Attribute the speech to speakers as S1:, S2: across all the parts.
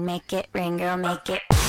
S1: make it ring, girl, make it.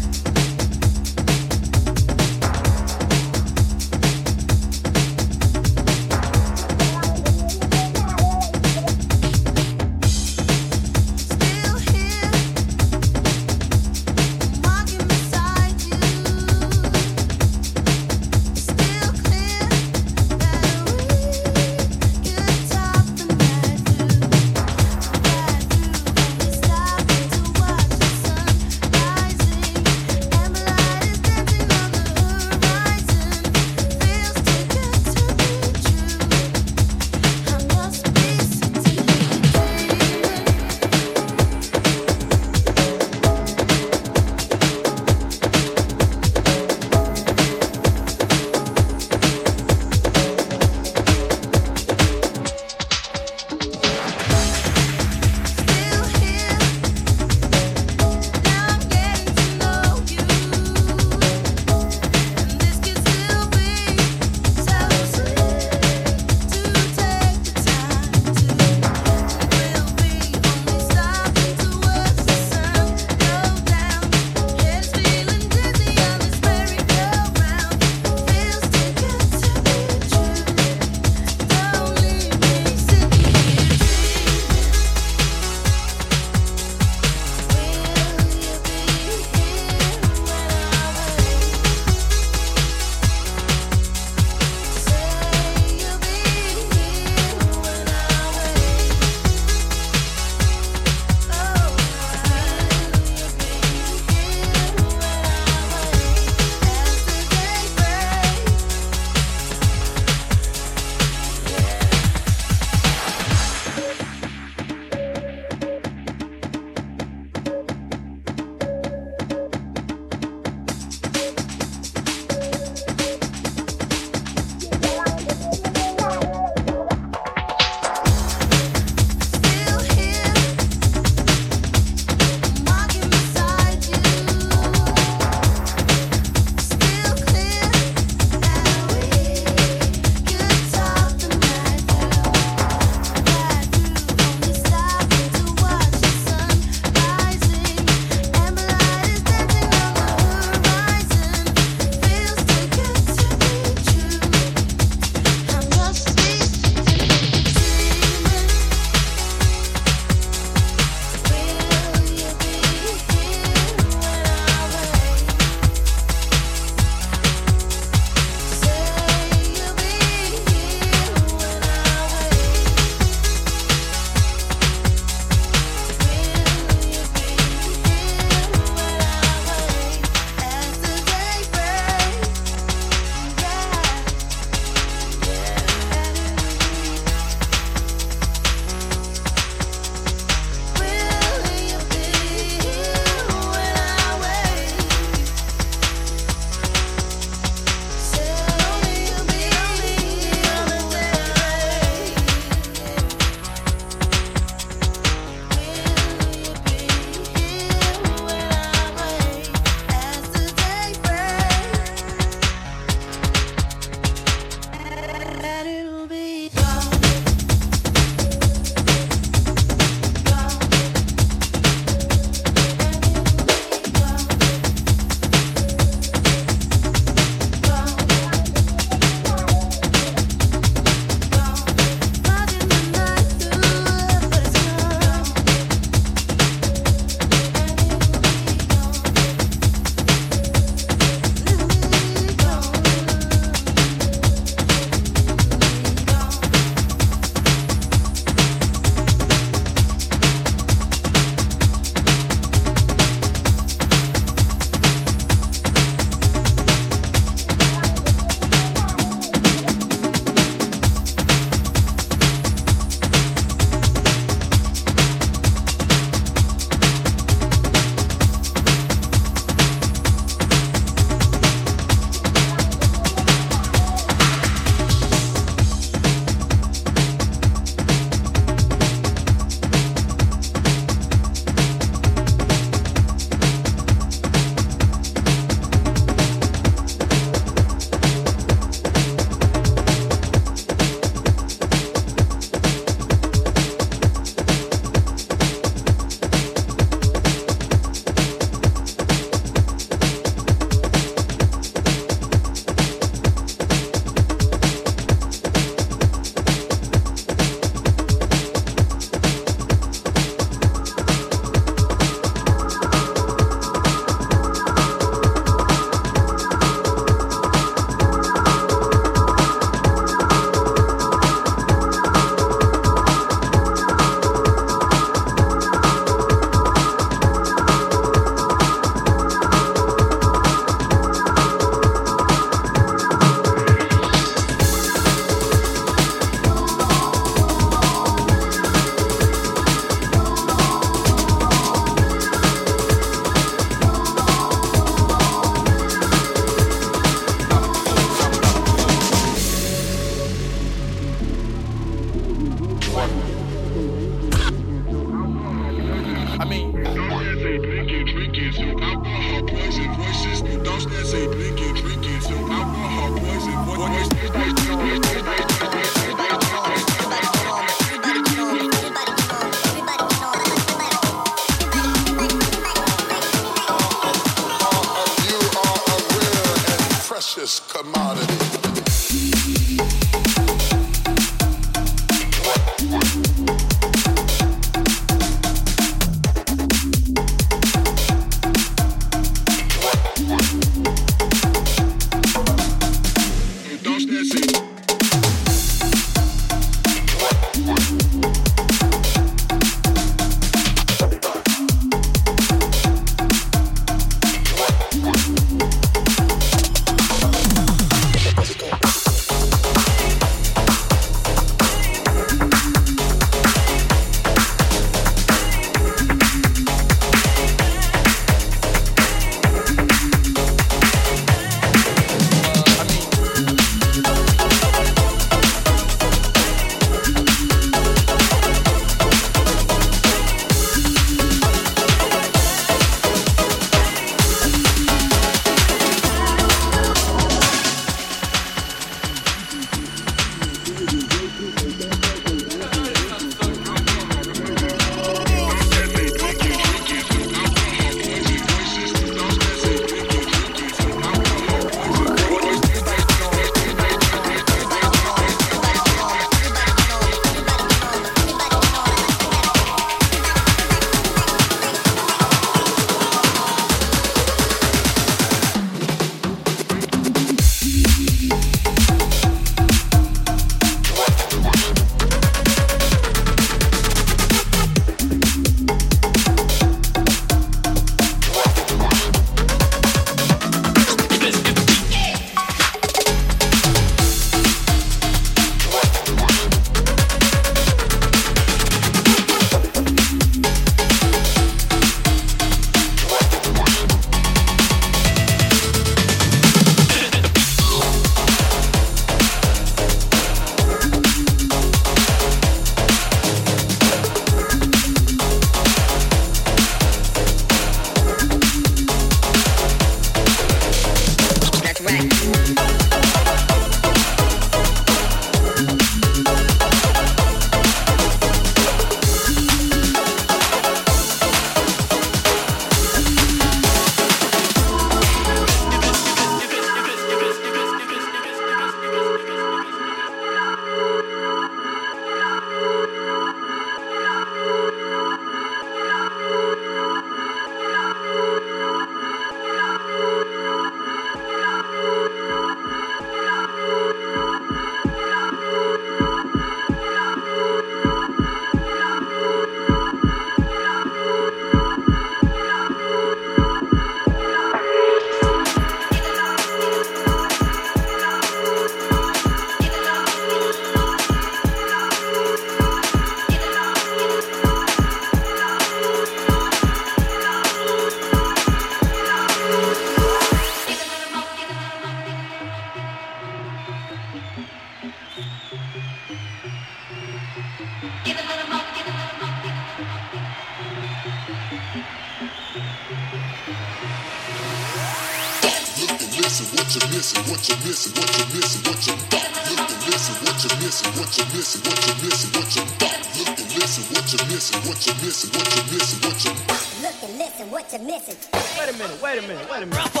S2: Listen. Wait a minute, wait a minute, wait a
S3: minute.